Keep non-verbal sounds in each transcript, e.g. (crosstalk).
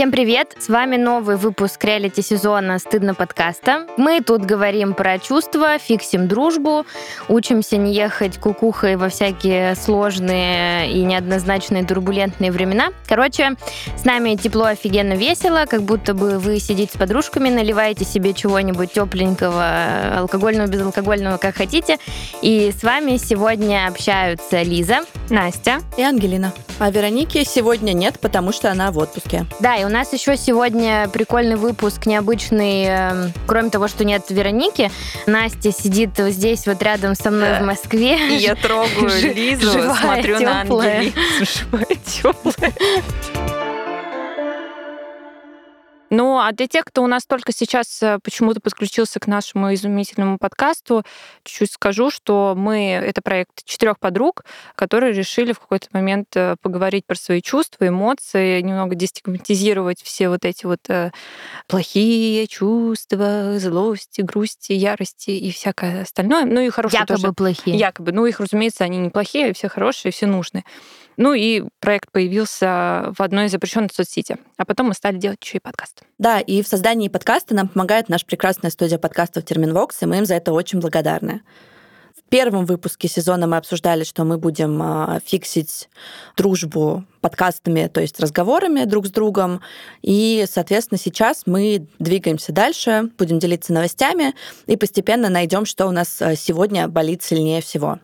Всем привет! С вами новый выпуск реалити-сезона «Стыдно подкаста». Мы тут говорим про чувства, фиксим дружбу, учимся не ехать кукухой во всякие сложные и неоднозначные турбулентные времена. Короче, с нами тепло, офигенно весело, как будто бы вы сидите с подружками, наливаете себе чего-нибудь тепленького, алкогольного, безалкогольного, как хотите. И с вами сегодня общаются Лиза, Настя и Ангелина. А Вероники сегодня нет, потому что она в отпуске. Да, и у нас еще сегодня прикольный выпуск, необычный. Эм, кроме того, что нет Вероники, Настя сидит здесь вот рядом со мной в Москве. (laughs) И я трогаю Лизу, смотрю на Ангелину. (laughs) Живая, теплая. Ну, а для тех, кто у нас только сейчас э, почему-то подключился к нашему изумительному подкасту, чуть-чуть скажу, что мы — это проект четырех подруг, которые решили в какой-то момент э, поговорить про свои чувства, эмоции, немного дестигматизировать все вот эти вот э, плохие чувства, злости, грусти, ярости и всякое остальное. Ну и хорошие Якобы тоже. плохие. Якобы. Ну, их, разумеется, они не плохие, все хорошие, все нужные. Ну и проект появился в одной из запрещенных соцсети. А потом мы стали делать еще и подкаст. Да, и в создании подкаста нам помогает наша прекрасная студия подкастов Терминвокс, и мы им за это очень благодарны. В первом выпуске сезона мы обсуждали, что мы будем а, фиксить дружбу подкастами, то есть разговорами друг с другом. И, соответственно, сейчас мы двигаемся дальше, будем делиться новостями и постепенно найдем, что у нас а, сегодня болит сильнее всего.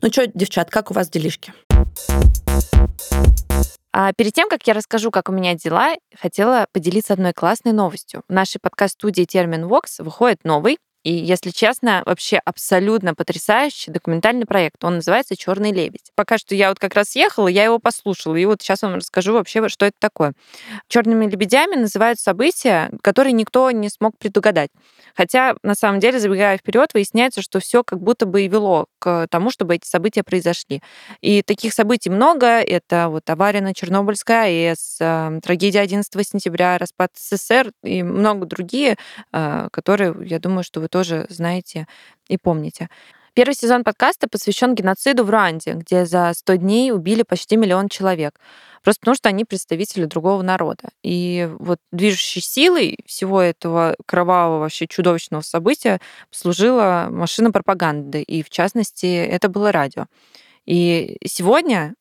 Ну что, девчат, как у вас делишки? А перед тем, как я расскажу, как у меня дела, хотела поделиться одной классной новостью. В нашей подкаст-студии Термин Вокс выходит новый, и, если честно, вообще абсолютно потрясающий документальный проект. Он называется Черный лебедь. Пока что я вот как раз ехала, я его послушала, и вот сейчас вам расскажу вообще, что это такое. Черными лебедями называют события, которые никто не смог предугадать. Хотя, на самом деле, забегая вперед, выясняется, что все как будто бы и вело к тому, чтобы эти события произошли. И таких событий много. Это вот авария на Чернобыльской АЭС, э, трагедия 11 сентября, распад СССР и много другие, э, которые, я думаю, что вы тоже знаете и помните. Первый сезон подкаста посвящен геноциду в Руанде, где за 100 дней убили почти миллион человек. Просто потому, что они представители другого народа. И вот движущей силой всего этого кровавого, вообще чудовищного события служила машина пропаганды. И, в частности, это было радио. И сегодня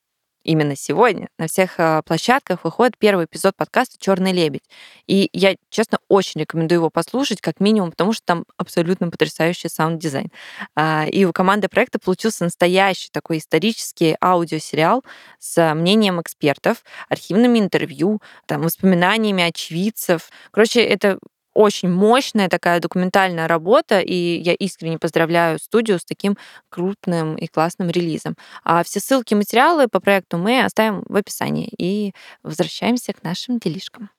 именно сегодня на всех а, площадках выходит первый эпизод подкаста Черный лебедь. И я, честно, очень рекомендую его послушать, как минимум, потому что там абсолютно потрясающий саунд-дизайн. А, и у команды проекта получился настоящий такой исторический аудиосериал с мнением экспертов, архивными интервью, там, воспоминаниями очевидцев. Короче, это очень мощная такая документальная работа, и я искренне поздравляю студию с таким крупным и классным релизом. А все ссылки и материалы по проекту мы оставим в описании. И возвращаемся к нашим делишкам.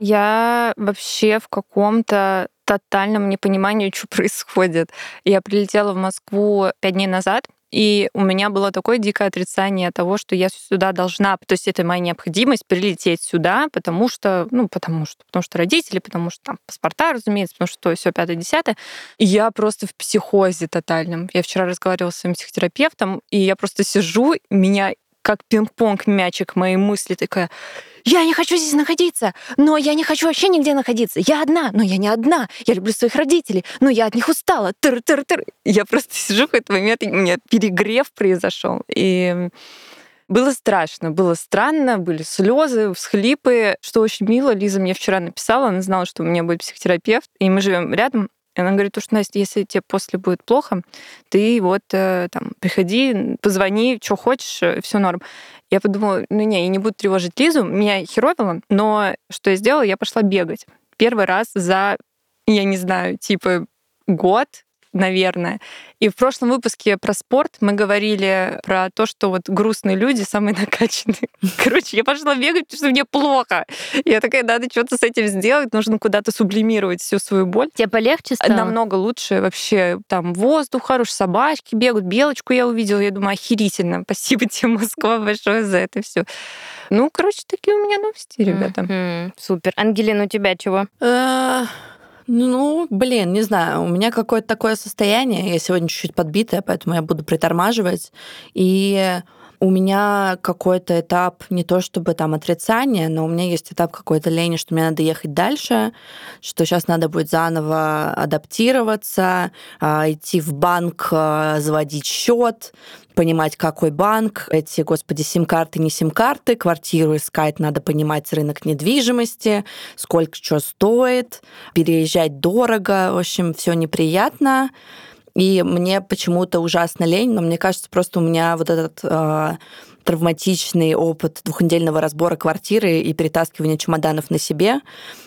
Я вообще в каком-то тотальном непонимании, что происходит. Я прилетела в Москву пять дней назад, и у меня было такое дикое отрицание того, что я сюда должна, то есть это моя необходимость прилететь сюда, потому что, ну, потому что, потому что родители, потому что там паспорта, разумеется, потому что все пятое, десятое. И я просто в психозе тотальном. Я вчера разговаривала с своим психотерапевтом, и я просто сижу, меня как пинг-понг мячик моей мысли такая, я не хочу здесь находиться, но я не хочу вообще нигде находиться. Я одна, но я не одна. Я люблю своих родителей, но я от них устала. Тыр-тыр-тыр. Я просто (laughs) сижу в этот момент, и у меня перегрев произошел. И было страшно, было странно, были слезы, всхлипы, что очень мило. Лиза мне вчера написала, она знала, что у меня будет психотерапевт, и мы живем рядом. И она говорит, что, Настя, если тебе после будет плохо, ты вот э, там приходи, позвони, что хочешь, э, все норм. Я подумала, ну не, я не буду тревожить Лизу, меня херовило, но что я сделала, я пошла бегать. Первый раз за, я не знаю, типа год наверное. И в прошлом выпуске про спорт мы говорили про то, что вот грустные люди самые (laughs) накачанные. Короче, я пошла бегать, потому что мне плохо. Я такая, надо что-то с этим сделать, нужно куда-то сублимировать всю свою боль. Тебе полегче стало? Намного лучше вообще. Там воздух хороший, собачки бегают, белочку я увидела, я думаю, охерительно. Спасибо тебе, Москва, большое за это все. Ну, короче, такие у меня новости, ребята. Супер. Ангелина, у тебя чего? Ну, блин, не знаю, у меня какое-то такое состояние, я сегодня чуть-чуть подбитая, поэтому я буду притормаживать. И У меня какой-то этап, не то чтобы там отрицание, но у меня есть этап какой-то лени, что мне надо ехать дальше, что сейчас надо будет заново адаптироваться, а, идти в банк, а, заводить счет, понимать, какой банк, эти, господи, сим-карты, не сим-карты, квартиру искать, надо понимать рынок недвижимости, сколько что стоит, переезжать дорого, в общем, все неприятно. И мне почему-то ужасно лень, но мне кажется, просто у меня вот этот э, травматичный опыт двухнедельного разбора квартиры и перетаскивания чемоданов на себе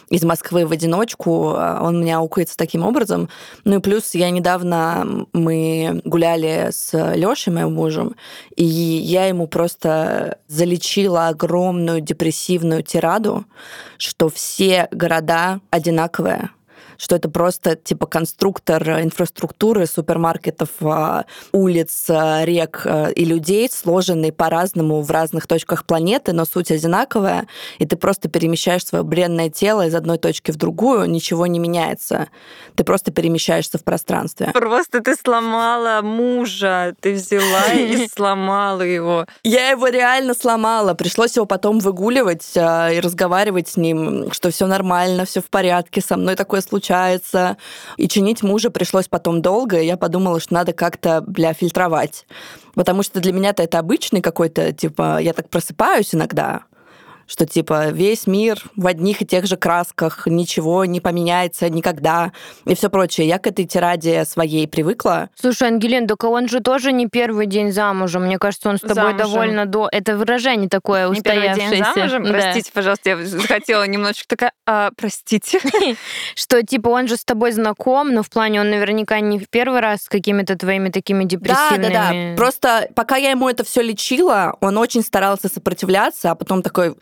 из Москвы в одиночку, а, он меня укуется таким образом. Ну и плюс я недавно, мы гуляли с Лешей, моим мужем, и я ему просто залечила огромную депрессивную тираду, что все города одинаковые, что это просто типа конструктор инфраструктуры супермаркетов, а, улиц, а, рек а, и людей, сложенный по-разному в разных точках планеты, но суть одинаковая, и ты просто перемещаешь свое бренное тело из одной точки в другую, ничего не меняется. Ты просто перемещаешься в пространстве. Просто ты сломала мужа, ты взяла (laughs) и сломала его. Я его реально сломала. Пришлось его потом выгуливать и разговаривать с ним, что все нормально, все в порядке, со мной такое случилось случается. И чинить мужа пришлось потом долго, и я подумала, что надо как-то, бля, фильтровать. Потому что для меня-то это обычный какой-то, типа, я так просыпаюсь иногда, что типа весь мир в одних и тех же красках, ничего не поменяется никогда и все прочее. Я к этой тираде своей привыкла. Слушай, Ангелин, только он же тоже не первый день замужем. Мне кажется, он с тобой замужем. довольно до... Это выражение такое не устоявшееся. Не первый день замужем? Да. Простите, пожалуйста, я хотела немножечко такая, а, простите. (laughs) Что типа он же с тобой знаком, но в плане он наверняка не в первый раз с какими-то твоими такими депрессивными... Да, да, да. Просто пока я ему это все лечила, он очень старался сопротивляться, а потом такой,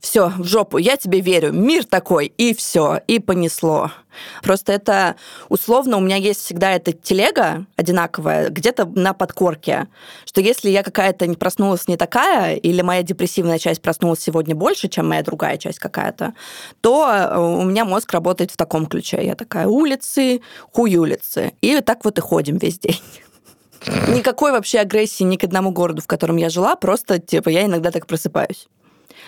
все, в жопу, я тебе верю, мир такой, и все, и понесло. Просто это условно у меня есть всегда эта телега одинаковая, где-то на подкорке, что если я какая-то не проснулась не такая, или моя депрессивная часть проснулась сегодня больше, чем моя другая часть какая-то, то э, у меня мозг работает в таком ключе. Я такая, улицы, хуй улицы. И так вот и ходим весь день. Никакой вообще агрессии ни к одному городу, в котором я жила, просто, типа, я иногда так просыпаюсь.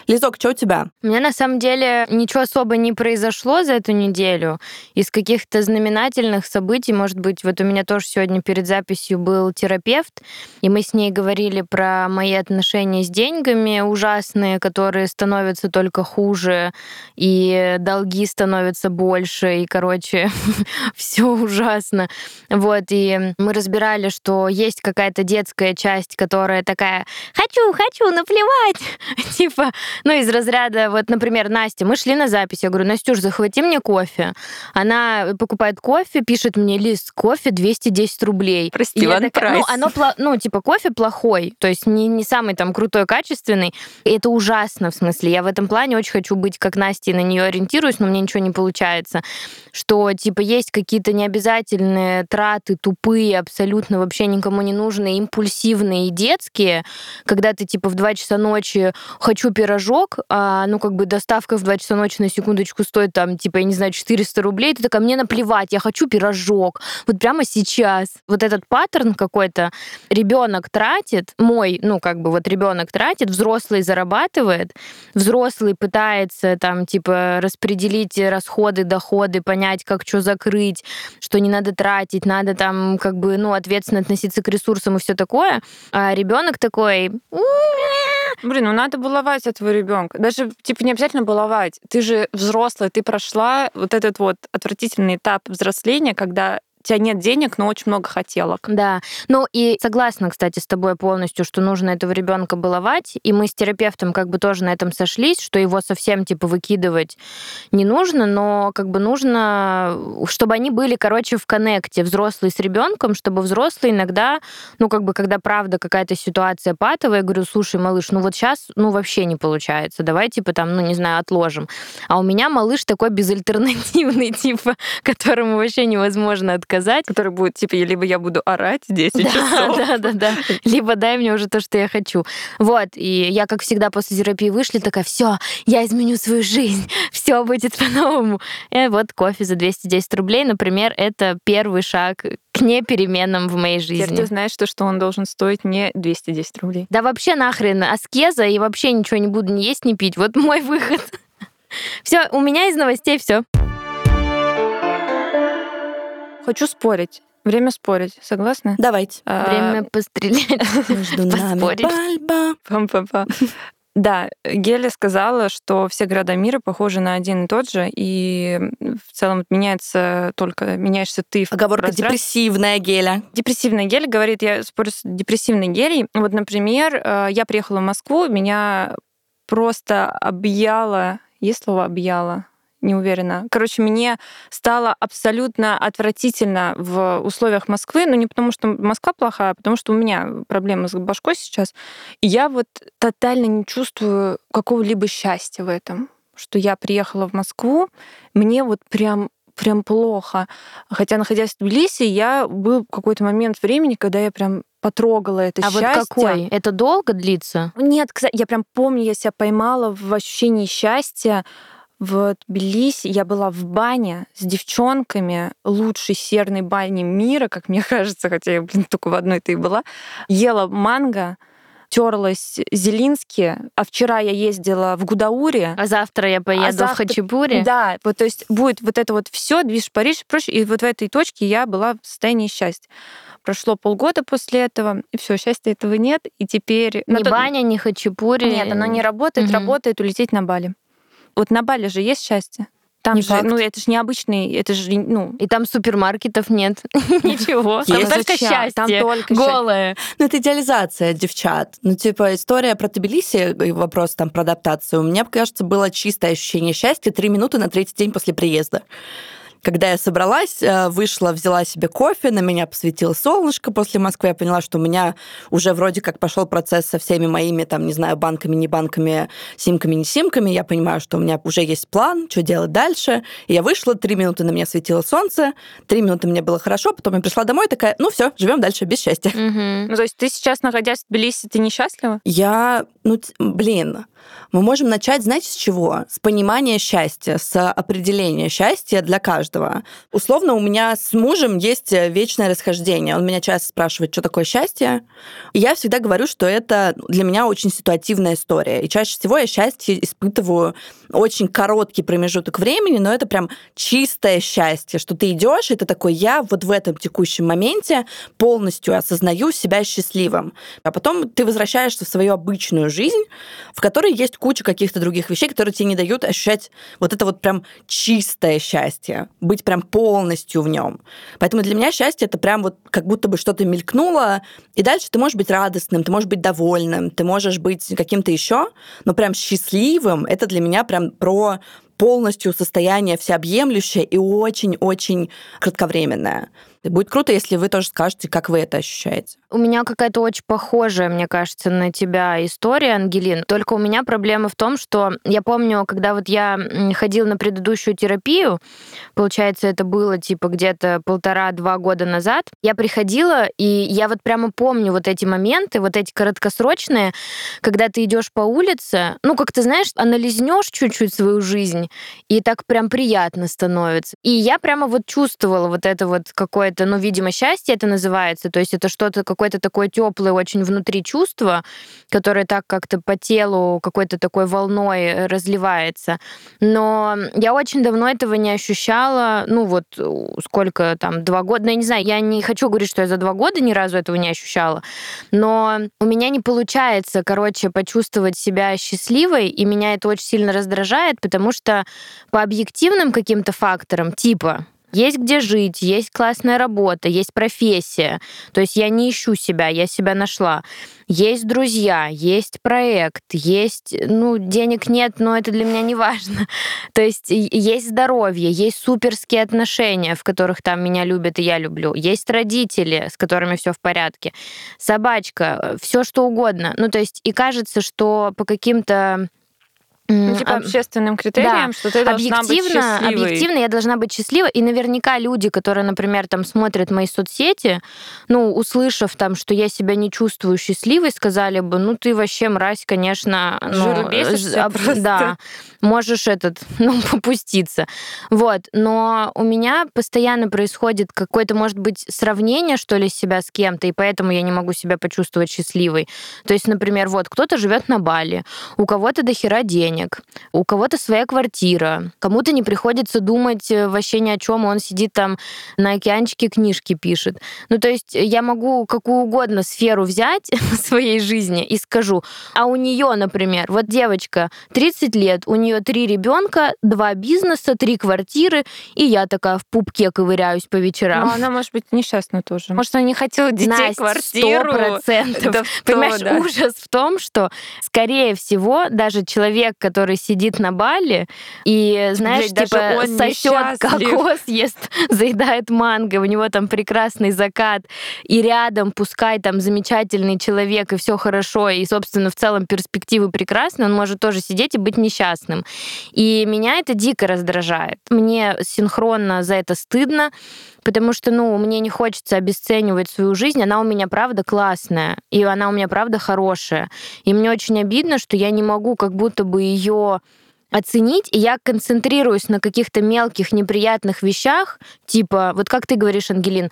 Лизок, что у тебя? У меня на самом деле ничего особо не произошло за эту неделю. Из каких-то знаменательных событий, может быть, вот у меня тоже сегодня перед записью был терапевт, и мы с ней говорили про мои отношения с деньгами ужасные, которые становятся только хуже, и долги становятся больше, и, короче, (laughs) все ужасно. Вот, и мы разбирали, что есть какая-то детская часть, которая такая «хочу, хочу, наплевать!» (laughs) Типа, ну, из разряда, вот, например, Настя, мы шли на запись, я говорю, Настюш, захвати мне кофе. Она покупает кофе, пишет мне лист кофе 210 рублей. Прости, Иван такая, Ну, оно, ну, типа, кофе плохой, то есть не, не самый там крутой, качественный. И это ужасно, в смысле. Я в этом плане очень хочу быть как Настя и на нее ориентируюсь, но мне ничего не получается. Что, типа, есть какие-то необязательные траты, тупые, абсолютно вообще никому не нужные, импульсивные и детские, когда ты, типа, в 2 часа ночи хочу пирожок, пирожок, а, ну, как бы доставка в 2 часа ночи на секундочку стоит там, типа, я не знаю, 400 рублей, ты такая, мне наплевать, я хочу пирожок. Вот прямо сейчас. Вот этот паттерн какой-то ребенок тратит, мой, ну, как бы вот ребенок тратит, взрослый зарабатывает, взрослый пытается там, типа, распределить расходы, доходы, понять, как что закрыть, что не надо тратить, надо там, как бы, ну, ответственно относиться к ресурсам и все такое. А ребенок такой, Блин, ну надо баловать этого ребенка. Даже, типа, не обязательно баловать. Ты же взрослая, ты прошла вот этот вот отвратительный этап взросления, когда тебя нет денег, но очень много хотелок. Да. Ну и согласна, кстати, с тобой полностью, что нужно этого ребенка баловать. И мы с терапевтом как бы тоже на этом сошлись, что его совсем типа выкидывать не нужно, но как бы нужно, чтобы они были, короче, в коннекте, взрослый с ребенком, чтобы взрослый иногда, ну как бы, когда правда какая-то ситуация патовая, я говорю, слушай, малыш, ну вот сейчас, ну вообще не получается, давай типа там, ну не знаю, отложим. А у меня малыш такой безальтернативный, (laughs) типа, которому вообще невозможно отказать сказать. Который будет, типа, либо я буду орать 10 да, часов. Да, да, да. Либо дай мне уже то, что я хочу. Вот, и я, как всегда, после терапии вышли, такая, все, я изменю свою жизнь, все будет по-новому. И вот кофе за 210 рублей, например, это первый шаг к непеременам в моей жизни. Теперь ты знаешь, что, что он должен стоить не 210 рублей. Да вообще нахрен аскеза, и вообще ничего не буду ни есть, ни пить. Вот мой (laughs) выход. Все, у меня из новостей все. Хочу спорить. Время спорить. Согласны? Давайте. А, Время пострелять. (laughs) Между нами пальба. Пам-пам-пам. Да, Геля сказала, что все города мира похожи на один и тот же, и в целом меняется только, меняешься ты. В Оговорка депрессивная Геля. Депрессивная Геля говорит, я спорю с депрессивной Гелей. Вот, например, э, я приехала в Москву, меня просто объяло, есть слово «объяло»? Не уверена. Короче, мне стало абсолютно отвратительно в условиях Москвы, но не потому, что Москва плохая, а потому что у меня проблемы с башкой сейчас. И я вот тотально не чувствую какого-либо счастья в этом что я приехала в Москву, мне вот прям прям плохо. Хотя, находясь в Тбилиси, я был какой-то момент времени, когда я прям потрогала это а счастье. А вот какой? Это долго длится? Нет, я прям помню, я себя поймала в ощущении счастья, в Тбилиси я была в бане с девчонками лучшей серной бани мира, как мне (laughs) кажется, хотя я, блин, только в одной-то и была. Ела манго, терлась Зелински, а вчера я ездила в Гудауре. А завтра я поеду а завтра... в Хачапури. Да, вот то есть будет вот это вот все, движ Париж и прочее. И вот в этой точке я была в состоянии счастья. Прошло полгода после этого, и все, счастья этого нет. И теперь... Ни тот... баня, ни хачапури. Нет, оно не работает, угу. работает улететь на Бали. Вот на Бали же есть счастье. Там не же, факт. ну, это же необычный, это же, ну... И там супермаркетов нет. (laughs) Ничего. Там только счастье. Там только голое. Ну, это идеализация девчат. Ну, типа, история про Тбилиси, вопрос там про адаптацию. У меня, кажется, было чистое ощущение счастья три минуты на третий день после приезда. Когда я собралась, э, вышла, взяла себе кофе, на меня посветило солнышко после Москвы, я поняла, что у меня уже вроде как пошел процесс со всеми моими, там, не знаю, банками, не банками, симками, не симками. Я понимаю, что у меня уже есть план, что делать дальше. И я вышла, три минуты на меня светило солнце, три минуты мне было хорошо, потом я пришла домой такая, ну все, живем дальше без счастья. Угу. Ну, то есть ты сейчас, находясь в Тбилиси, ты несчастлива? Я, ну, блин, мы можем начать, знаете, с чего? С понимания счастья, с определения счастья для каждого. Условно, у меня с мужем есть вечное расхождение. Он меня часто спрашивает, что такое счастье. И я всегда говорю, что это для меня очень ситуативная история. И чаще всего я счастье испытываю очень короткий промежуток времени, но это прям чистое счастье, что ты идешь, и ты такой, я вот в этом текущем моменте полностью осознаю себя счастливым. А потом ты возвращаешься в свою обычную жизнь, в которой есть куча каких-то других вещей, которые тебе не дают ощущать вот это вот прям чистое счастье, быть прям полностью в нем. Поэтому для меня счастье это прям вот как будто бы что-то мелькнуло, и дальше ты можешь быть радостным, ты можешь быть довольным, ты можешь быть каким-то еще, но прям счастливым это для меня прям про полностью состояние всеобъемлющее и очень-очень кратковременное. И будет круто, если вы тоже скажете, как вы это ощущаете. У меня какая-то очень похожая, мне кажется, на тебя история, Ангелин. Только у меня проблема в том, что я помню, когда вот я ходила на предыдущую терапию, получается, это было типа где-то полтора-два года назад, я приходила, и я вот прямо помню вот эти моменты, вот эти короткосрочные, когда ты идешь по улице, ну, как ты знаешь, анализнешь чуть-чуть свою жизнь, и так прям приятно становится. И я прямо вот чувствовала вот это вот какое-то, ну, видимо, счастье это называется, то есть это что-то, какое-то такое теплое очень внутри чувство, которое так как-то по телу какой-то такой волной разливается. Но я очень давно этого не ощущала, ну вот сколько там, два года, ну я не знаю, я не хочу говорить, что я за два года ни разу этого не ощущала, но у меня не получается, короче, почувствовать себя счастливой, и меня это очень сильно раздражает, потому что по объективным каким-то факторам, типа есть где жить, есть классная работа, есть профессия. То есть я не ищу себя, я себя нашла. Есть друзья, есть проект, есть, ну, денег нет, но это для меня не важно. (laughs) То есть есть здоровье, есть суперские отношения, в которых там меня любят и я люблю. Есть родители, с которыми все в порядке. Собачка, все что угодно. Ну, то есть и кажется, что по каким-то ну, типа общественным критериям, да. что ты должна объективно, быть счастливой. Объективно я должна быть счастлива, и наверняка люди, которые, например, там смотрят мои соцсети, ну, услышав там, что я себя не чувствую счастливой, сказали бы, ну, ты вообще мразь, конечно, ну, об, да, можешь этот, (laughs) ну, попуститься. Вот, но у меня постоянно происходит какое-то, может быть, сравнение, что ли, себя с кем-то, и поэтому я не могу себя почувствовать счастливой. То есть, например, вот, кто-то живет на Бали, у кого-то до хера денег, денег, у кого-то своя квартира, кому-то не приходится думать э, вообще ни о чем, он сидит там на океанчике книжки пишет. Ну, то есть я могу какую угодно сферу взять (laughs) в своей жизни и скажу, а у нее, например, вот девочка, 30 лет, у нее три ребенка, два бизнеса, три квартиры, и я такая в пупке ковыряюсь по вечерам. Но она может быть несчастна тоже. Может, она не хотела детей, Настя, квартиру. процентов. Да (laughs) Понимаешь, да. ужас в том, что, скорее всего, даже человек, который сидит на Бали и, знаешь, Блядь, типа сосет кокос, (laughs) ест, заедает манго, у него там прекрасный закат, и рядом пускай там замечательный человек, и все хорошо, и, собственно, в целом перспективы прекрасны, он может тоже сидеть и быть несчастным. И меня это дико раздражает. Мне синхронно за это стыдно, потому что, ну, мне не хочется обесценивать свою жизнь, она у меня правда классная, и она у меня правда хорошая. И мне очень обидно, что я не могу как будто бы ее оценить, и я концентрируюсь на каких-то мелких неприятных вещах, типа, вот как ты говоришь, Ангелин,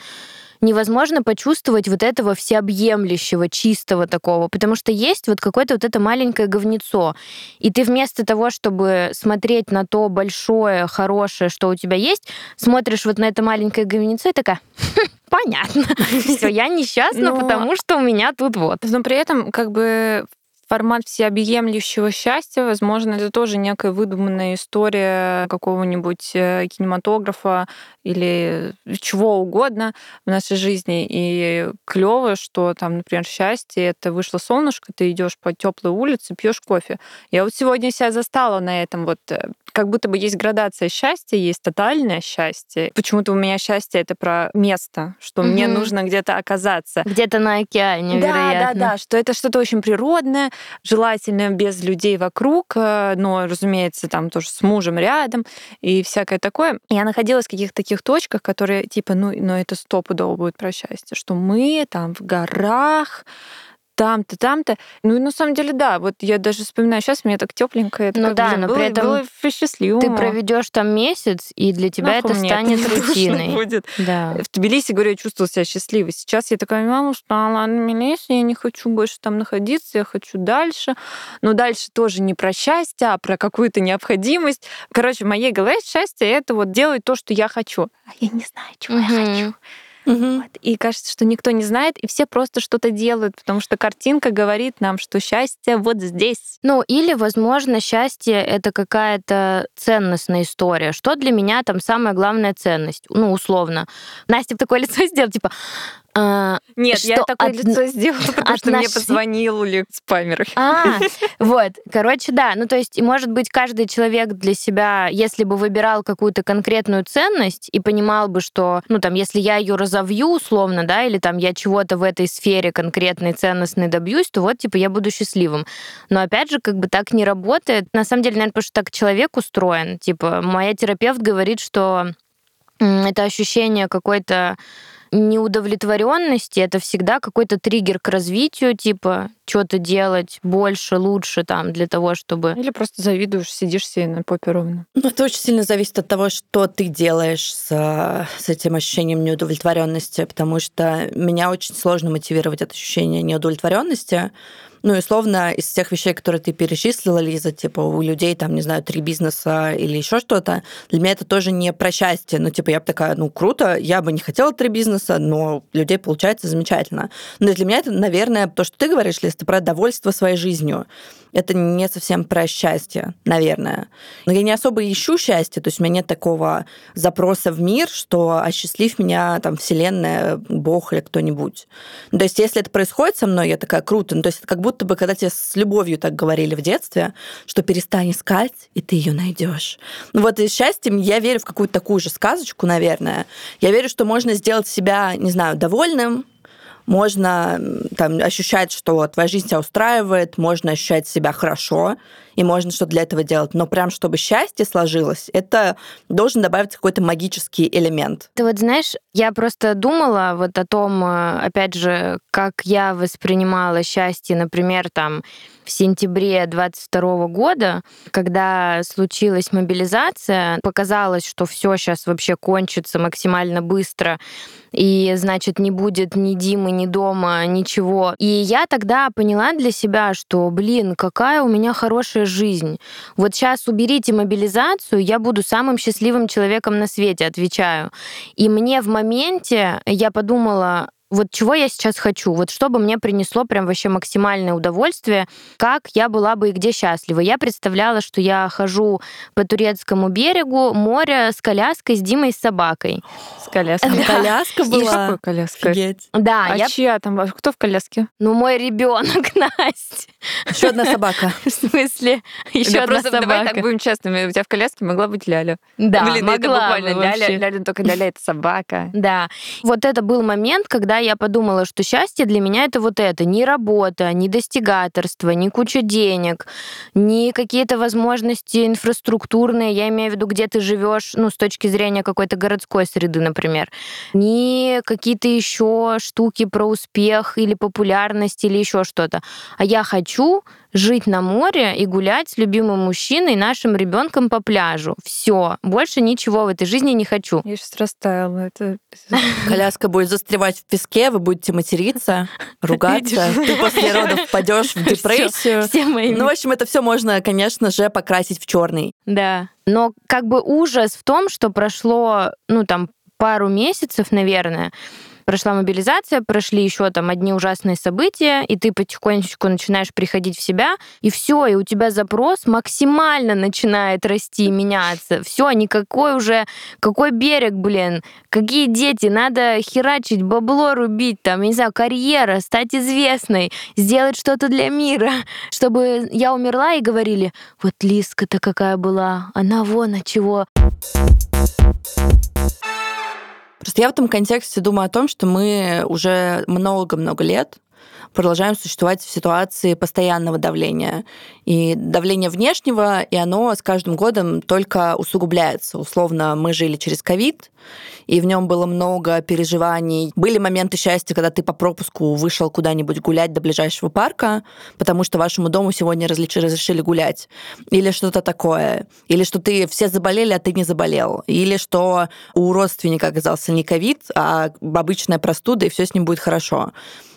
невозможно почувствовать вот этого всеобъемлющего, чистого такого, потому что есть вот какое-то вот это маленькое говнецо. И ты вместо того, чтобы смотреть на то большое, хорошее, что у тебя есть, смотришь вот на это маленькое говнецо и такая, «Хм, понятно, (laughs) все, я несчастна, Но... потому что у меня тут вот. Но при этом как бы формат всеобъемлющего счастья, возможно, это тоже некая выдуманная история какого-нибудь э, кинематографа или чего угодно в нашей жизни. И клево, что там, например, счастье это вышло солнышко, ты идешь по теплой улице, пьешь кофе. Я вот сегодня себя застала на этом вот э, как будто бы есть градация счастья, есть тотальное счастье. Почему-то у меня счастье это про место, что угу. мне нужно где-то оказаться. Где-то на океане, да, вероятно. Да, да, что это что-то очень природное, желательно без людей вокруг, э, но, разумеется, там тоже с мужем рядом и всякое такое. Я находилась в каких-то таких точках, которые типа, ну, но это стопудово будет про счастье, что мы там в горах, там-то, там-то. Ну и на самом деле, да, вот я даже вспоминаю сейчас, мне так тепленько. Это ну да, но было, при этом было счастливо. Ты проведешь там месяц, и для тебя Нахуй это станет это рутиной. Будет. Да. В Тбилиси, говорю, я чувствовала себя счастливой. Сейчас я такая, мама устала на Тбилиси, я не хочу больше там находиться, я хочу дальше. Но дальше тоже не про счастье, а про какую-то необходимость. Короче, в моей голове счастье — это вот делать то, что я хочу. А я не знаю, чего я хочу. Угу. Вот. И кажется, что никто не знает, и все просто что-то делают, потому что картинка говорит нам, что счастье вот здесь. Ну, или, возможно, счастье — это какая-то ценностная история. Что для меня там самая главная ценность? Ну, условно. Настя такое (laughs) лицо сделала, типа, а, Нет, что я такое от... лицо сделала, потому отнош... что мне позвонил Лекс Памер. А, (laughs) вот, короче, да. Ну, то есть, может быть, каждый человек для себя, если бы выбирал какую-то конкретную ценность и понимал бы, что, ну, там, если я ее разовью условно, да, или там я чего-то в этой сфере конкретной ценностной добьюсь, то вот, типа, я буду счастливым. Но, опять же, как бы так не работает. На самом деле, наверное, потому что так человек устроен. Типа, моя терапевт говорит, что это ощущение какой-то неудовлетворенности это всегда какой-то триггер к развитию, типа что-то делать больше, лучше там для того, чтобы... Или просто завидуешь, сидишь себе на попе ровно. Ну, это очень сильно зависит от того, что ты делаешь с, с этим ощущением неудовлетворенности, потому что меня очень сложно мотивировать от ощущения неудовлетворенности, ну, и условно, из всех вещей, которые ты перечислила, Лиза, типа у людей там, не знаю, три бизнеса или еще что-то, для меня это тоже не про счастье. Ну, типа, я бы такая, ну, круто, я бы не хотела три бизнеса, но людей получается замечательно. Но для меня это, наверное, то, что ты говоришь, Лиз, это про довольство своей жизнью это не совсем про счастье, наверное. Но я не особо ищу счастье, то есть у меня нет такого запроса в мир, что осчастлив меня там Вселенная, Бог или кто-нибудь. Ну, то есть если это происходит со мной, я такая, круто. Ну, то есть это как будто бы, когда тебе с любовью так говорили в детстве, что перестань искать, и ты ее найдешь. Ну вот и счастьем я верю в какую-то такую же сказочку, наверное. Я верю, что можно сделать себя, не знаю, довольным, можно там, ощущать, что твоя жизнь тебя устраивает, можно ощущать себя хорошо, и можно что-то для этого делать. Но прям чтобы счастье сложилось, это должен добавиться какой-то магический элемент. Ты вот знаешь, я просто думала вот о том, э, опять же, как я воспринимала счастье, например, там в сентябре 22 года, когда случилась мобилизация, показалось, что все сейчас вообще кончится максимально быстро, и, значит, не будет ни Димы, ни дома, ничего. И я тогда поняла для себя, что, блин, какая у меня хорошая жизнь. Вот сейчас уберите мобилизацию, я буду самым счастливым человеком на свете, отвечаю. И мне в моменте я подумала, вот чего я сейчас хочу, вот что бы мне принесло прям вообще максимальное удовольствие, как я была бы и где счастлива. Я представляла, что я хожу по турецкому берегу, море с коляской, с Димой, с собакой. С коляской. (laughs) Да. Коляска И была. какой коляской? Офигеть. Да, А я... чья там? а Кто в коляске? Ну, мой ребенок, (laughs) Настя. Еще одна собака. (laughs) В смысле, еще одна просто давай так собака. будем честными. У тебя в коляске могла быть Ляля. Да, Блин, это буквально Ляля, вообще. Ляля, только Ляля это собака. Да. Вот это был момент, когда я подумала, что счастье для меня это вот это. Не работа, не достигаторство, не куча денег, не какие-то возможности инфраструктурные, я имею в виду, где ты живешь, ну, с точки зрения какой-то городской среды, например, не какие-то еще штуки про успех или популярность или еще что-то. А я хочу жить на море и гулять с любимым мужчиной, нашим ребенком по пляжу. Все. Больше ничего в этой жизни не хочу. Я сейчас растаяла. Это... (laughs) Коляска будет застревать в песке, вы будете материться, (laughs) ругаться. Ты после родов впадешь в (laughs) депрессию. Все мои Ну, в общем, это все можно, конечно же, покрасить в черный. Да. Но как бы ужас в том, что прошло, ну, там, пару месяцев, наверное, прошла мобилизация, прошли еще там одни ужасные события, и ты потихонечку начинаешь приходить в себя, и все, и у тебя запрос максимально начинает расти меняться. Все, никакой уже, какой берег, блин, какие дети, надо херачить, бабло рубить, там, я не знаю, карьера, стать известной, сделать что-то для мира, чтобы я умерла и говорили, вот Лиска-то какая была, она вон от чего. Просто я в этом контексте думаю о том, что мы уже много-много лет продолжаем существовать в ситуации постоянного давления. И давление внешнего, и оно с каждым годом только усугубляется. Условно, мы жили через ковид, и в нем было много переживаний. Были моменты счастья, когда ты по пропуску вышел куда-нибудь гулять до ближайшего парка, потому что вашему дому сегодня разрешили гулять. Или что-то такое. Или что ты все заболели, а ты не заболел. Или что у родственника оказался не ковид, а обычная простуда, и все с ним будет хорошо.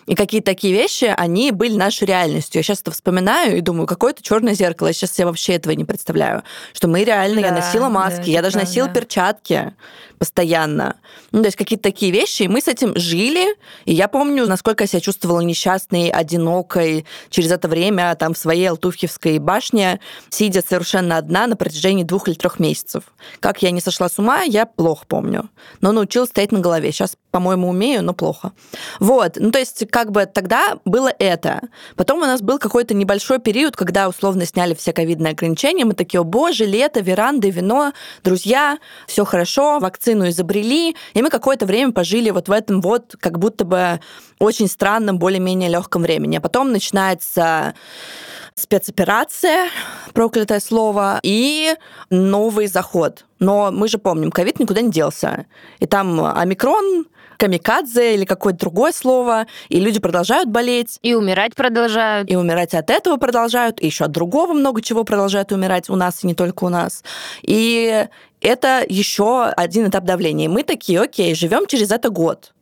И какие-то такие вещи, они были нашей реальностью. Я сейчас это вспоминаю и думаю, какое-то черное зеркало. Я сейчас себе вообще этого не представляю. Что мы реально, я Да, носила маски, да, я это даже носила правда. перчатки постоянно. Ну, то есть какие-то такие вещи, и мы с этим жили. И я помню, насколько я себя чувствовала несчастной, одинокой через это время там в своей Алтуфьевской башне, сидя совершенно одна на протяжении двух или трех месяцев. Как я не сошла с ума, я плохо помню. Но научилась стоять на голове. Сейчас, по-моему, умею, но плохо. Вот. Ну, то есть, как бы тогда было это. Потом у нас был какой-то небольшой период, когда условно сняли все ковидные ограничения. Мы такие, о боже, лето, веранды, вино, друзья, все хорошо, вакцину изобрели. И мы какое-то время пожили вот в этом вот как будто бы очень странном, более-менее легком времени. А потом начинается спецоперация, проклятое слово, и новый заход. Но мы же помним, ковид никуда не делся. И там омикрон, камикадзе или какое-то другое слово, и люди продолжают болеть, И умирать продолжают. и умирать от этого продолжают, и еще от другого много чего продолжают умирать у нас, и не только у нас. И это еще один этап давления. И мы такие, окей, живем через это год.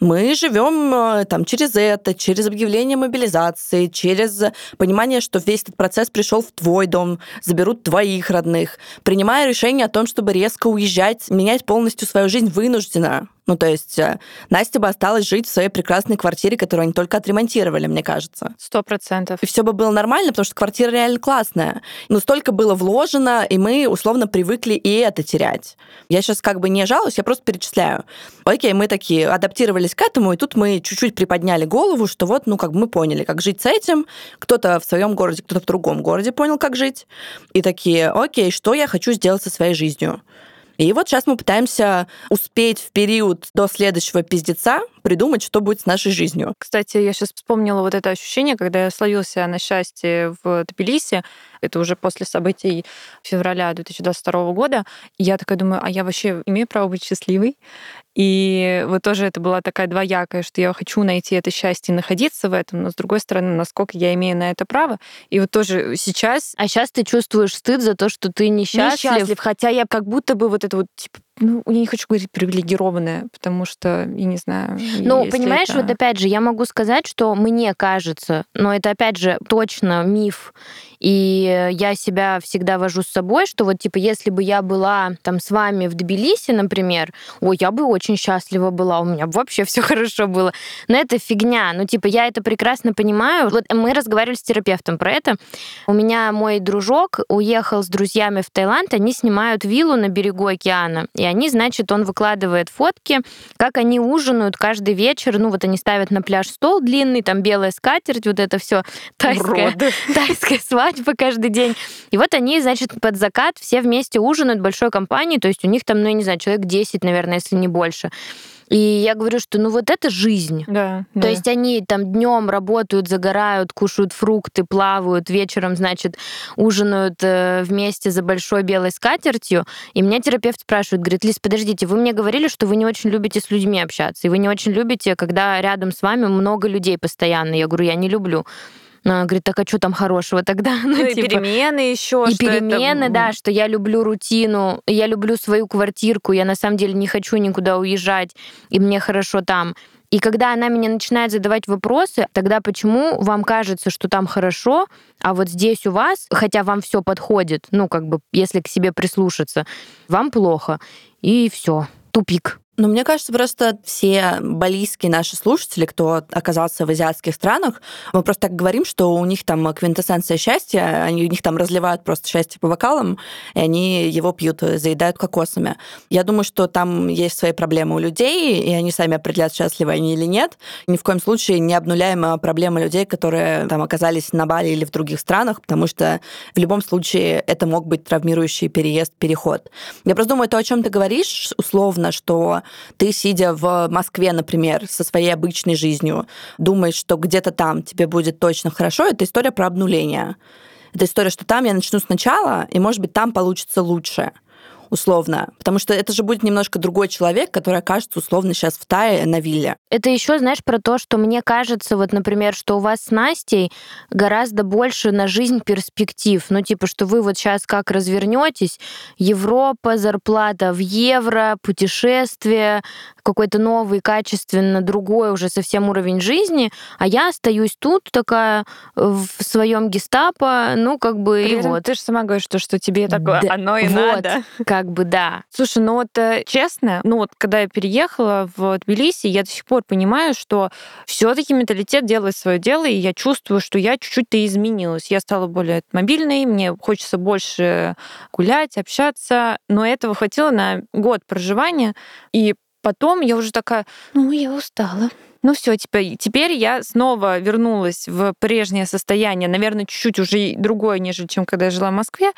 Мы живем э, там через это, через объявление мобилизации, через понимание, что весь этот процесс пришел в твой дом, заберут твоих родных, принимая решение о том, чтобы резко уезжать, менять полностью свою жизнь вынуждена. Ну, то есть э, Настя бы осталась жить в своей прекрасной квартире, которую они только отремонтировали, мне кажется. Сто процентов. И все бы было нормально, потому что квартира реально классная. Но столько было вложено, и мы условно привыкли и это терять. Я сейчас как бы не жалуюсь, я просто перечисляю. Окей, мы такие адаптировались к этому, и тут мы чуть-чуть приподняли голову, что вот, ну, как бы мы поняли, как жить с этим. Кто-то в своем городе, кто-то в другом городе понял, как жить. И такие, окей, что я хочу сделать со своей жизнью? И вот сейчас мы пытаемся успеть в период до следующего пиздеца придумать, что будет с нашей жизнью. Кстати, я сейчас вспомнила вот это ощущение, когда я словился на счастье в Тбилиси. Это уже после событий февраля 2022 года. И я такая думаю, а я вообще имею право быть счастливой? И вот тоже это была такая двоякая, что я хочу найти это счастье и находиться в этом, но с другой стороны, насколько я имею на это право. И вот тоже сейчас... А сейчас ты чувствуешь стыд за то, что ты несчастлив? Несчастлив, хотя я как будто бы вот это вот, типа, ну, я не хочу говорить привилегированная, потому что, я не знаю. Ну, понимаешь, это... вот опять же, я могу сказать, что мне кажется, но это опять же точно миф, и я себя всегда вожу с собой, что вот типа, если бы я была там с вами в Тбилиси, например, ой, я бы очень счастлива была, у меня бы вообще все (laughs) хорошо было. Но это фигня. Ну, типа, я это прекрасно понимаю. Вот мы разговаривали с терапевтом про это. У меня мой дружок уехал с друзьями в Таиланд, они снимают виллу на берегу океана. И они, значит, он выкладывает фотки, как они ужинают каждый вечер. Ну, вот они ставят на пляж стол длинный, там белая скатерть, вот это все тайская, (laughs) тайская свадьба каждый день. И вот они, значит, под закат все вместе ужинают большой компанией, то есть у них там, ну, я не знаю, человек 10, наверное, если не больше. И я говорю, что ну вот это жизнь. Да, То да. есть они там днем работают, загорают, кушают фрукты, плавают, вечером, значит, ужинают э, вместе за большой белой скатертью. И меня терапевт спрашивает, говорит, Лиз, подождите, вы мне говорили, что вы не очень любите с людьми общаться, и вы не очень любите, когда рядом с вами много людей постоянно. Я говорю, я не люблю. Она говорит, так а что там хорошего тогда? (laughs) Ну, ну и типа, перемены еще. И перемены, это... да, что я люблю рутину, я люблю свою квартирку, я на самом деле не хочу никуда уезжать, и мне хорошо там. И когда она меня начинает задавать вопросы, тогда почему вам кажется, что там хорошо, а вот здесь у вас, хотя вам все подходит, ну как бы если к себе прислушаться, вам плохо, и все, тупик. Ну, мне кажется, просто все балийские наши слушатели, кто оказался в азиатских странах, мы просто так говорим, что у них там квинтэссенция счастья, они у них там разливают просто счастье по бокалам, и они его пьют, заедают кокосами. Я думаю, что там есть свои проблемы у людей, и они сами определяют, счастливы они или нет. Ни в коем случае не обнуляем проблемы людей, которые там оказались на Бали или в других странах, потому что в любом случае это мог быть травмирующий переезд, переход. Я просто думаю, то, о чем ты говоришь, условно, что ты, сидя в Москве, например, со своей обычной жизнью, думаешь, что где-то там тебе будет точно хорошо, это история про обнуление. Это история, что там я начну сначала, и, может быть, там получится лучше условно. Потому что это же будет немножко другой человек, который окажется условно сейчас в Тае на вилле. Это еще, знаешь, про то, что мне кажется, вот, например, что у вас с Настей гораздо больше на жизнь перспектив. Ну, типа, что вы вот сейчас как развернетесь, Европа, зарплата в евро, путешествие, какой-то новый, качественно другой уже совсем уровень жизни, а я остаюсь тут такая в своем гестапо, ну, как бы, При и вот. Ты же сама говоришь, что, что тебе такое, да, оно и вот. надо как бы да. Слушай, ну вот э, честно, ну вот когда я переехала в Тбилиси, я до сих пор понимаю, что все-таки менталитет делает свое дело, и я чувствую, что я чуть-чуть-то изменилась. Я стала более мобильной, мне хочется больше гулять, общаться, но этого хватило на год проживания, и потом я уже такая, ну, я устала. Ну все, теперь, теперь я снова вернулась в прежнее состояние, наверное, чуть-чуть уже другое, нежели чем когда я жила в Москве,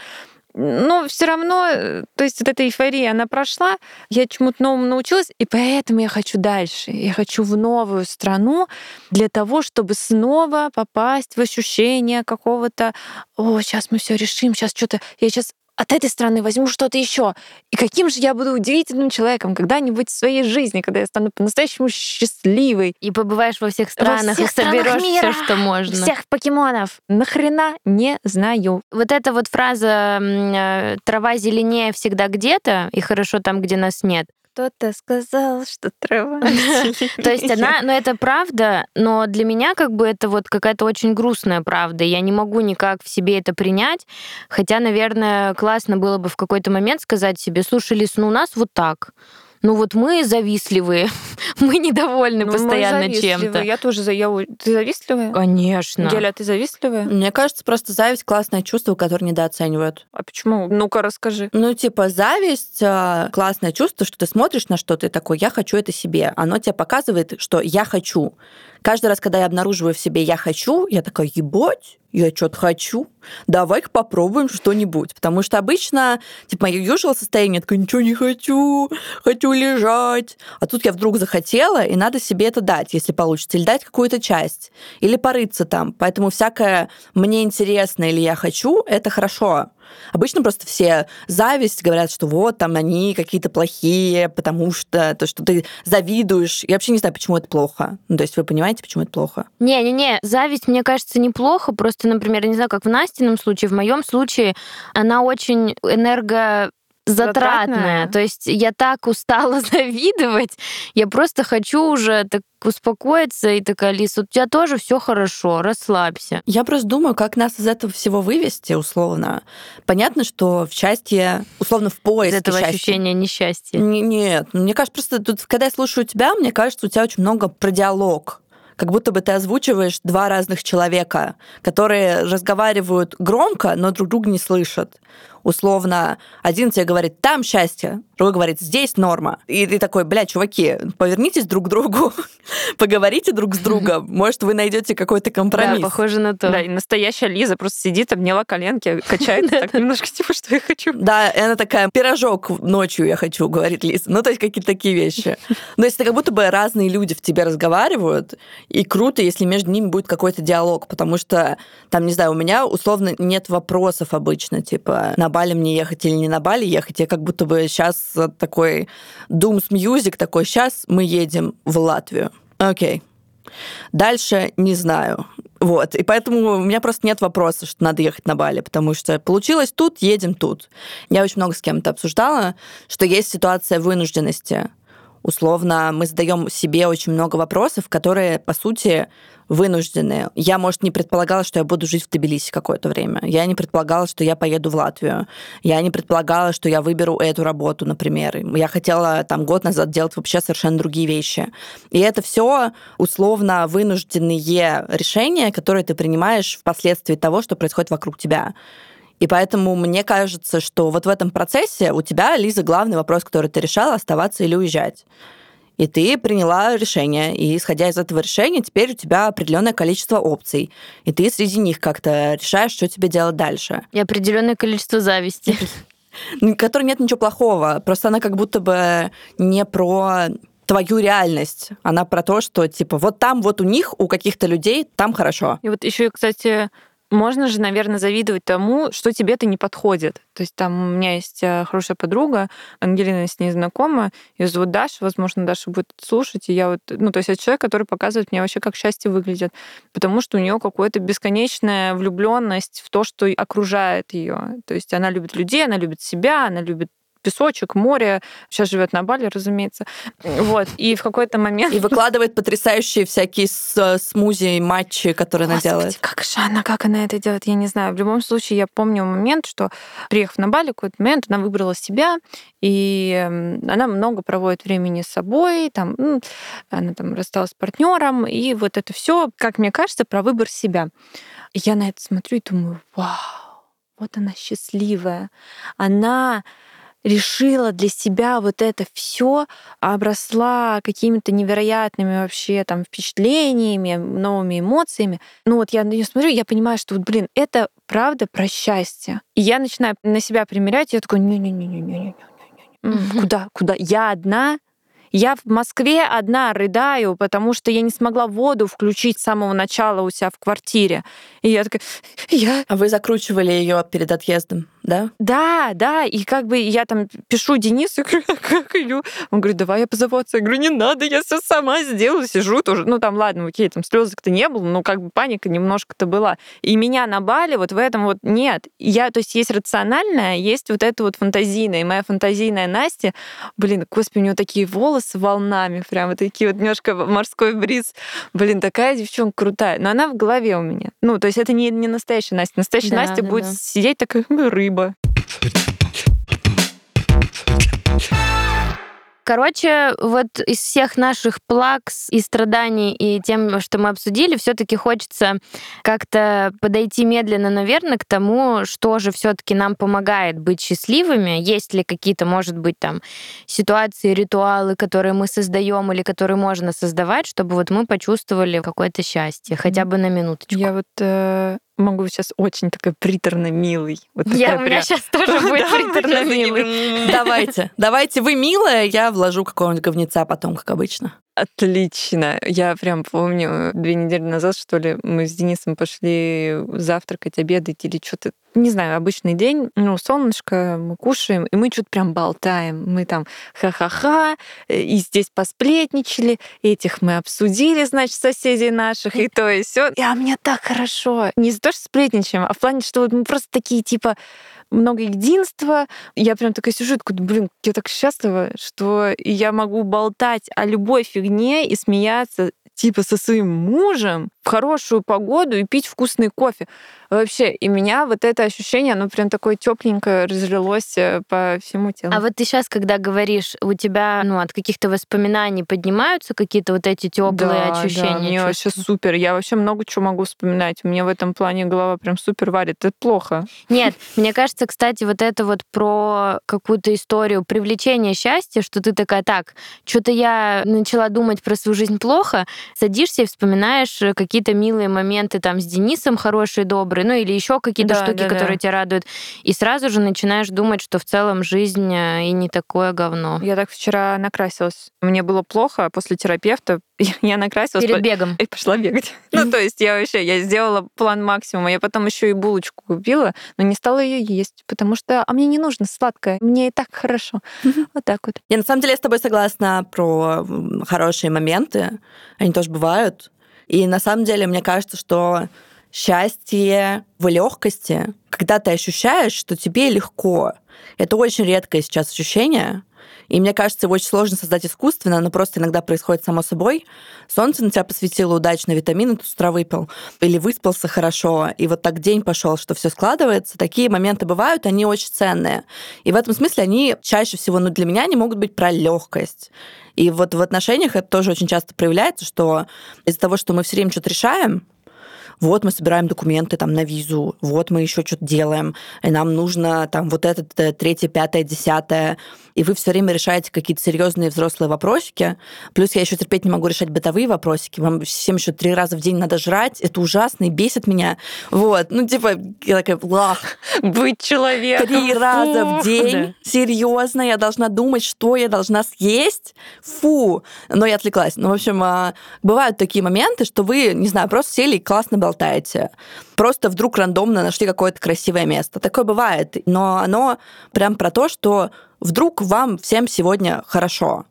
но все равно, э, то есть вот эта эйфория, она прошла, я чему-то новому научилась, и поэтому я хочу дальше. Я хочу в новую страну для того, чтобы снова попасть в ощущение какого-то, о, сейчас мы все решим, сейчас что-то, я сейчас от этой страны возьму что-то еще. И каким же я буду удивительным человеком когда-нибудь в своей жизни, когда я стану по-настоящему счастливой. И побываешь во всех странах, во всех и соберешь все, что можно. Всех покемонов. Нахрена не знаю. Вот эта вот фраза «трава зеленее всегда где-то, и хорошо там, где нас нет», кто-то сказал, что трава. (laughs) То есть она, ну это правда, но для меня как бы это вот какая-то очень грустная правда. Я не могу никак в себе это принять. Хотя, наверное, классно было бы в какой-то момент сказать себе, слушай, Лис, ну у нас вот так ну вот мы завистливые, (laughs) мы недовольны ну, постоянно чем-то. Я тоже за я... Ты завистливая? Конечно. Геля, ты завистливая? Мне кажется, просто зависть классное чувство, которое недооценивают. А почему? Ну-ка, расскажи. Ну, типа, зависть а, классное чувство, что ты смотришь на что-то и такой, я хочу это себе. Оно тебе показывает, что я хочу. Каждый раз, когда я обнаруживаю в себе «я хочу», я такая «ебать, я что-то хочу, давай-ка попробуем что-нибудь. Потому что обычно, типа, мое usual состояние, такое, ничего не хочу, хочу лежать. А тут я вдруг захотела, и надо себе это дать, если получится. Или дать какую-то часть, или порыться там. Поэтому всякое «мне интересно» или «я хочу» — это хорошо. Обычно просто все зависть говорят, что вот там они какие-то плохие, потому что то, что ты завидуешь. Я вообще не знаю, почему это плохо. Ну, то есть вы понимаете, почему это плохо? Не-не-не, зависть, мне кажется, неплохо. Просто, например, не знаю, как в Настином случае, в моем случае она очень энерго затратная. затратная. То есть я так устала (laughs) завидовать, я просто хочу уже так успокоиться и такая, Лиз, у тебя тоже все хорошо, расслабься. Я просто думаю, как нас из этого всего вывести, условно. Понятно, что в счастье, условно, в поиске Из этого счастья. ощущения несчастья. нет, мне кажется, просто тут, когда я слушаю тебя, мне кажется, у тебя очень много про диалог как будто бы ты озвучиваешь два разных человека, которые разговаривают громко, но друг друга не слышат условно, один тебе говорит, там счастье, другой говорит, здесь норма. И ты такой, бля, чуваки, повернитесь друг к другу, (laughs) поговорите друг с другом, может, вы найдете какой-то компромисс. Да, похоже на то. Да, и настоящая Лиза просто сидит, обняла коленки, качает (laughs) так немножко, типа, что я хочу. Да, и она такая, пирожок ночью я хочу, говорит Лиза. Ну, то есть какие-то такие вещи. (laughs) Но если как будто бы разные люди в тебе разговаривают, и круто, если между ними будет какой-то диалог, потому что, там, не знаю, у меня условно нет вопросов обычно, типа, на Бали мне ехать или не на Бали ехать. Я как будто бы сейчас такой Dooms Music, такой, сейчас мы едем в Латвию. Окей. Дальше не знаю. Вот. И поэтому у меня просто нет вопроса, что надо ехать на Бали, потому что получилось тут, едем тут. Я очень много с кем-то обсуждала, что есть ситуация вынужденности. Условно, мы задаем себе очень много вопросов, которые, по сути, вынуждены. Я, может, не предполагала, что я буду жить в Тбилиси какое-то время. Я не предполагала, что я поеду в Латвию. Я не предполагала, что я выберу эту работу, например. Я хотела там год назад делать вообще совершенно другие вещи. И это все условно вынужденные решения, которые ты принимаешь впоследствии того, что происходит вокруг тебя. И поэтому мне кажется, что вот в этом процессе у тебя, Лиза, главный вопрос, который ты решала, оставаться или уезжать. И ты приняла решение, и исходя из этого решения, теперь у тебя определенное количество опций. И ты среди них как-то решаешь, что тебе делать дальше. И определенное количество зависти. В (laughs) которой нет ничего плохого. Просто она как будто бы не про твою реальность. Она про то, что типа вот там, вот у них, у каких-то людей, там хорошо. И вот еще, кстати, можно же, наверное, завидовать тому, что тебе-то не подходит. То есть там у меня есть э, хорошая подруга, Ангелина с ней знакома, ее зовут Даша, возможно, Даша будет слушать, и я вот, ну, то есть это человек, который показывает мне вообще, как счастье выглядит, потому что у нее какая-то бесконечная влюбленность в то, что окружает ее. То есть она любит людей, она любит себя, она любит песочек, море. Сейчас живет на Бали, разумеется. Вот. И в какой-то момент... И выкладывает потрясающие всякие смузи и матчи, которые Господи, она делает. как же она, как она это делает, я не знаю. В любом случае, я помню момент, что, приехав на Бали, какой-то момент она выбрала себя, и она много проводит времени с собой, там, ну, она там рассталась с партнером, и вот это все, как мне кажется, про выбор себя. Я на это смотрю и думаю, вау, вот она счастливая. Она решила для себя вот это все, обросла какими-то невероятными вообще там впечатлениями, новыми эмоциями. Ну вот я на нее смотрю, я понимаю, что вот, блин, это правда про счастье. И я начинаю на себя примерять, я такой, не-не-не-не-не-не. Куда? Куда? Я одна? Я в Москве одна рыдаю, потому что я не смогла воду включить с самого начала у себя в квартире. И я такая, я... А вы закручивали ее перед отъездом? Да? Да, да, и как бы я там пишу Денису, (laughs) говорю, «А как ее? Он говорит, давай я позову отца. Я говорю, не надо, я все сама сделаю, сижу тоже. Ну там, ладно, окей, там слезок-то не было, но как бы паника немножко-то была. И меня на Бали вот в этом вот нет. Я, то есть есть рациональная, есть вот это вот фантазийная. И моя фантазийная Настя, блин, господи, у нее такие волосы волнами, прям вот такие вот немножко морской бриз. Блин, такая девчонка крутая. Но она в голове у меня. Ну, то есть это не, не настоящая Настя. Настоящая да, Настя да, будет да. сидеть такая рыба. Короче, вот из всех наших плакс и страданий и тем, что мы обсудили, все-таки хочется как-то подойти медленно, наверное, к тому, что же все-таки нам помогает быть счастливыми. Есть ли какие-то, может быть, там ситуации, ритуалы, которые мы создаем или которые можно создавать, чтобы вот мы почувствовали какое-то счастье, хотя бы на минуточку. Я вот э, могу сейчас очень такой приторно милый. Вот я, у меня (laughs) сейчас тоже будет приторно милый. Давайте, давайте вы милая, я вложу какого-нибудь говнеца потом, как обычно. Отлично. Я прям помню, две недели назад, что ли, мы с Денисом пошли завтракать, обедать или что-то, не знаю, обычный день, ну, солнышко, мы кушаем, и мы что-то прям болтаем. Мы там ха-ха-ха, и здесь посплетничали, этих мы обсудили, значит, соседей наших, и то, и все. И, а мне так хорошо. Не за то, что сплетничаем, а в плане, что вот мы просто такие, типа, много единства. Я прям такая сижу, такой, блин, я так счастлива, что я могу болтать о любой фигне и смеяться типа со своим мужем в хорошую погоду и пить вкусный кофе. Вообще, и меня вот это ощущение, оно прям такое тепленькое разлилось э, по всему телу. А вот ты сейчас, когда говоришь, у тебя ну, от каких-то воспоминаний поднимаются какие-то вот эти теплые да, ощущения? Да, мне вообще супер. Я вообще много чего могу вспоминать. Мне в этом плане голова прям супер варит. Это плохо. Нет, мне кажется, кстати, вот это вот про какую-то историю привлечения счастья, что ты такая, так, что-то я начала думать про свою жизнь плохо, садишься и вспоминаешь какие-то милые моменты там с Денисом хорошие, добрые, ну или еще какие-то Да, штуки, да, да. которые тебя радуют, и сразу же начинаешь думать, что в целом жизнь э, и не такое говно. Я так вчера накрасилась. Мне было плохо после терапевта. (laughs) Я накрасилась. Перед бегом. И пошла бегать. (laughs) Ну, то есть я вообще, я сделала план максимума. Я потом еще и булочку купила, но не стала ее есть, потому что, а мне не нужно сладкое, мне и так хорошо. Вот так вот. Я на самом деле с тобой согласна про хорошие моменты. Они тоже бывают. И на самом деле мне кажется, что счастье в легкости, когда ты ощущаешь, что тебе легко. Это очень редкое сейчас ощущение. И мне кажется, его очень сложно создать искусственно, оно просто иногда происходит само собой. Солнце на тебя посветило удачно, витамины ты с утра выпил, или выспался хорошо, и вот так день пошел, что все складывается. Такие моменты бывают, они очень ценные. И в этом смысле они чаще всего, ну, для меня они могут быть про легкость. И вот в отношениях это тоже очень часто проявляется, что из-за того, что мы все время что-то решаем, вот мы собираем документы там на визу, вот мы еще что-то делаем, и нам нужно там вот это, третье, пятое, десятое, и вы все время решаете какие-то серьезные взрослые вопросики. Плюс я еще терпеть не могу решать бытовые вопросики. Вам всем еще три раза в день надо жрать. Это ужасно и бесит меня. Вот. Ну, типа, я такая, лах, Быть человеком. три раза в Фу. день. Серьезно, я должна думать, что я должна съесть. Фу. Но я отвлеклась. Ну, в общем, а, бывают такие моменты, что вы, не знаю, просто сели и классно болтаете. Просто вдруг рандомно нашли какое-то красивое место. Такое бывает. Но оно прям про то, что вдруг вам всем сегодня хорошо.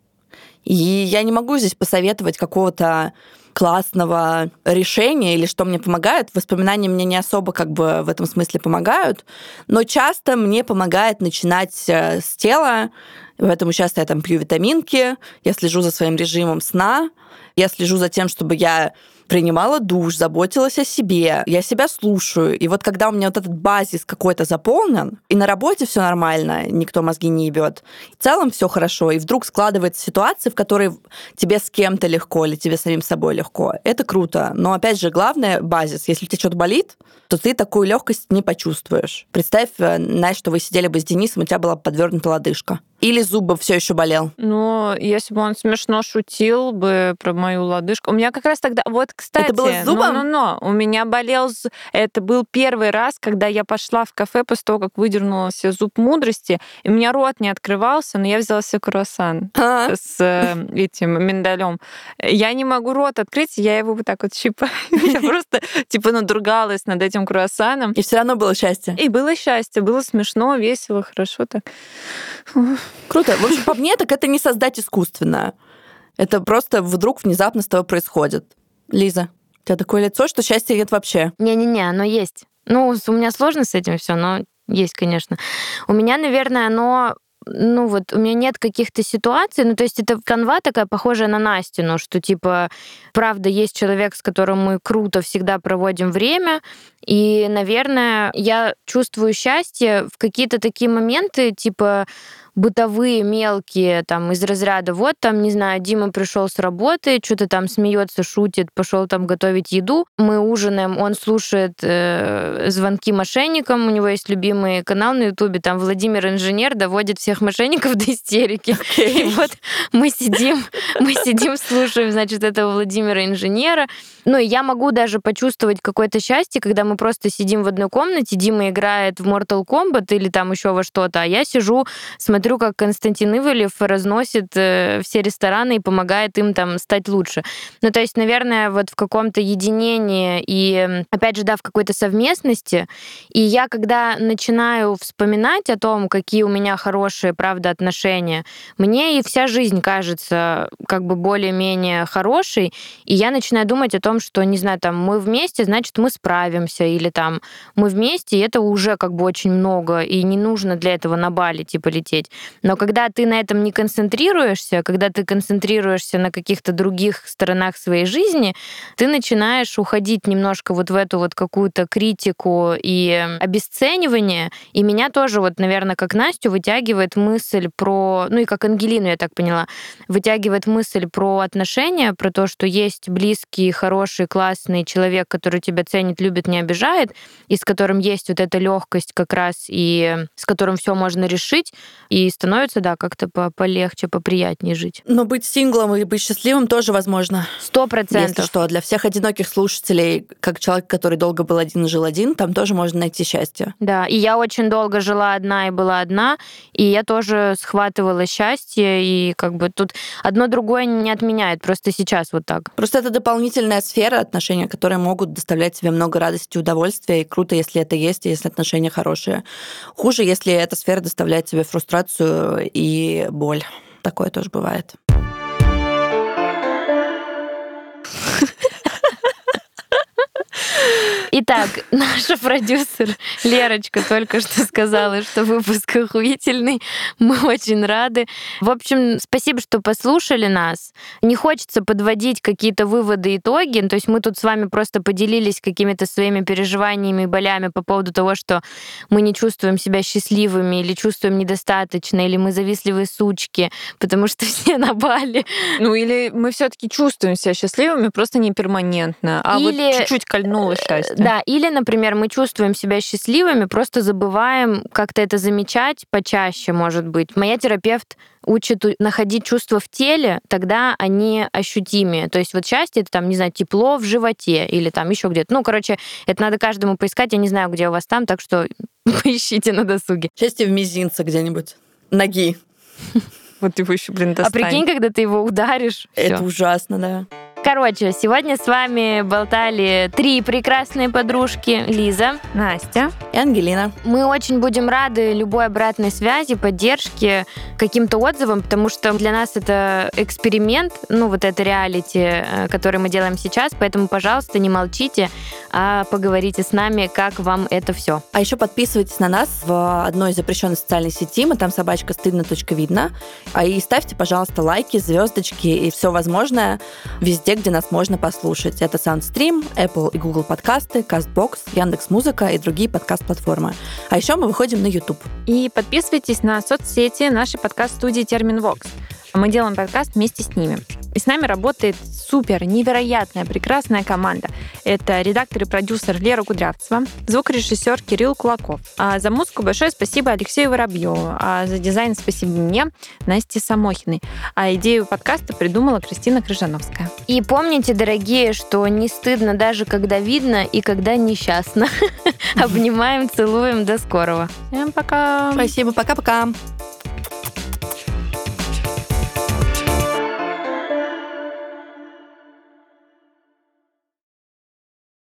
И я не могу здесь посоветовать какого-то классного решения или что мне помогает. Воспоминания мне не особо как бы в этом смысле помогают, но часто мне помогает начинать э, с тела, поэтому часто я там пью витаминки, я слежу за своим режимом сна, я слежу за тем, чтобы я принимала душ, заботилась о себе, я себя слушаю. И вот когда у меня вот этот базис какой-то заполнен, и на работе все нормально, никто мозги не ебет, в целом все хорошо, и вдруг складывается ситуация, в которой тебе с кем-то легко или тебе самим собой легко. Это круто. Но опять же, главное базис. Если тебе что-то болит, то ты такую легкость не почувствуешь. Представь, э, знаешь, что вы сидели бы с Денисом, у тебя была подвернута лодыжка. Или зубы все еще болел. Ну, если бы он смешно шутил бы про мою лодыжку. У меня как раз тогда... Вот, кстати... было с зубом? Ну, у меня болел... Это был первый раз, когда я пошла в кафе после того, как выдернула себе зуб мудрости, и у меня рот не открывался, но я взяла себе круассан А, с э, этим миндалем. Я не могу рот открыть, я его вот так вот щипаю. (laughs) Я просто типа надругалась над этим круассаном. И все равно было счастье. И было счастье, было смешно, весело, хорошо так. Круто. В общем, по мне, так это не создать искусственно. Это просто вдруг внезапно с тобой происходит. Лиза, у тебя такое лицо, что счастья нет вообще. Не-не-не, оно есть. Ну, у меня сложно с этим все, но есть, конечно. У меня, наверное, оно ну вот, у меня нет каких-то ситуаций, ну то есть это канва такая похожая на Настину, что типа, правда, есть человек, с которым мы круто всегда проводим время, и, наверное, я чувствую счастье в какие-то такие моменты, типа, бытовые, мелкие, там, из разряда, вот там, не знаю, Дима пришел с работы, что-то там смеется, шутит, пошел там готовить еду, мы ужинаем, он слушает э, звонки мошенникам, у него есть любимый канал на Ютубе, там Владимир Инженер доводит всех мошенников (laughs) до истерики. Okay. И вот мы сидим, мы сидим, слушаем, значит, этого Владимира Инженера, ну, и я могу даже почувствовать какое-то счастье, когда мы просто сидим в одной комнате, Дима играет в Mortal Kombat или там еще во что-то, а я сижу, смотрю, как Константин Ивалев разносит э, все рестораны и помогает им там стать лучше. Ну, то есть, наверное, вот в каком-то единении и, опять же, да, в какой-то совместности. И я, когда начинаю вспоминать о том, какие у меня хорошие, правда, отношения, мне и вся жизнь кажется как бы более-менее хорошей, и я начинаю думать о том, что, не знаю, там, мы вместе, значит, мы справимся, или там, мы вместе, и это уже как бы очень много, и не нужно для этого на Бали, типа, лететь. Но когда ты на этом не концентрируешься, когда ты концентрируешься на каких-то других сторонах своей жизни, ты начинаешь уходить немножко вот в эту вот какую-то критику и обесценивание, и меня тоже вот, наверное, как Настю вытягивает мысль про, ну и как Ангелину, я так поняла, вытягивает мысль про отношения, про то, что есть хорошие хороший, классный человек, который тебя ценит, любит, не обижает, и с которым есть вот эта легкость как раз, и с которым все можно решить, и становится, да, как-то по полегче, поприятнее жить. Но быть синглом и быть счастливым тоже возможно. Сто процентов. Если что, для всех одиноких слушателей, как человек, который долго был один и жил один, там тоже можно найти счастье. Да, и я очень долго жила одна и была одна, и я тоже схватывала счастье, и как бы тут одно другое не отменяет, просто сейчас вот так. Просто это дополнительная сфера отношения, которые могут доставлять тебе много радости и удовольствия, и круто, если это есть, и если отношения хорошие. Хуже, если эта сфера доставляет тебе фрустрацию и боль. Такое тоже бывает. (laughs) Итак, (laughs) наша продюсер Лерочка только что сказала, что выпуск охуительный. Мы очень рады. В общем, спасибо, что послушали нас. Не хочется подводить какие-то выводы, итоги. То есть мы тут с вами просто поделились какими-то своими переживаниями и болями по поводу того, что мы не чувствуем себя счастливыми или чувствуем недостаточно, или мы завистливые сучки, потому что (laughs) все на Бали. Ну или мы все таки чувствуем себя счастливыми, просто не перманентно, а или... вот чуть-чуть кольнуло счастье. Да, или, например, мы чувствуем себя счастливыми, просто забываем как-то это замечать почаще, может быть. Моя терапевт учит находить чувства в теле, тогда они ощутимее. То есть вот счастье это там, не знаю, тепло в животе или там еще где-то. Ну, короче, это надо каждому поискать. Я не знаю, где у вас там, так что (laughs) поищите на досуге. Счастье в мизинце где-нибудь. Ноги. (laughs) Вот его еще, блин, достань. А прикинь, когда ты его ударишь. Это ужасно, да. Короче, сегодня с вами болтали три прекрасные подружки. Лиза, Настя и Ангелина. Мы очень будем рады любой обратной связи, поддержке, каким-то отзывам, потому что для нас это эксперимент, ну вот это реалити, э, который мы делаем сейчас, поэтому, пожалуйста, не молчите, а поговорите с нами, как вам это все. А еще подписывайтесь на нас в одной из запрещенных социальных сетей, мы там собачка стыдно. видно, а и ставьте, пожалуйста, лайки, звездочки и все возможное везде, где нас можно послушать. Это SoundStream, Apple и Google подкасты, CastBox, Яндекс.Музыка и другие подкаст-платформы. А еще мы выходим на YouTube. И подписывайтесь на соцсети нашей подкаст-студии Терминвокс. Мы делаем подкаст вместе с ними. И с нами работает супер, невероятная, прекрасная команда. Это редактор и продюсер Лера Кудрявцева, звукорежиссер Кирилл Кулаков. А за музыку большое спасибо Алексею Воробьеву, а за дизайн спасибо мне, Насте Самохиной. А идею подкаста придумала Кристина Крыжановская. И помните, дорогие, что не стыдно даже когда видно и когда несчастно. (laughs) Обнимаем, целуем, до скорого. Всем пока. Спасибо, пока-пока.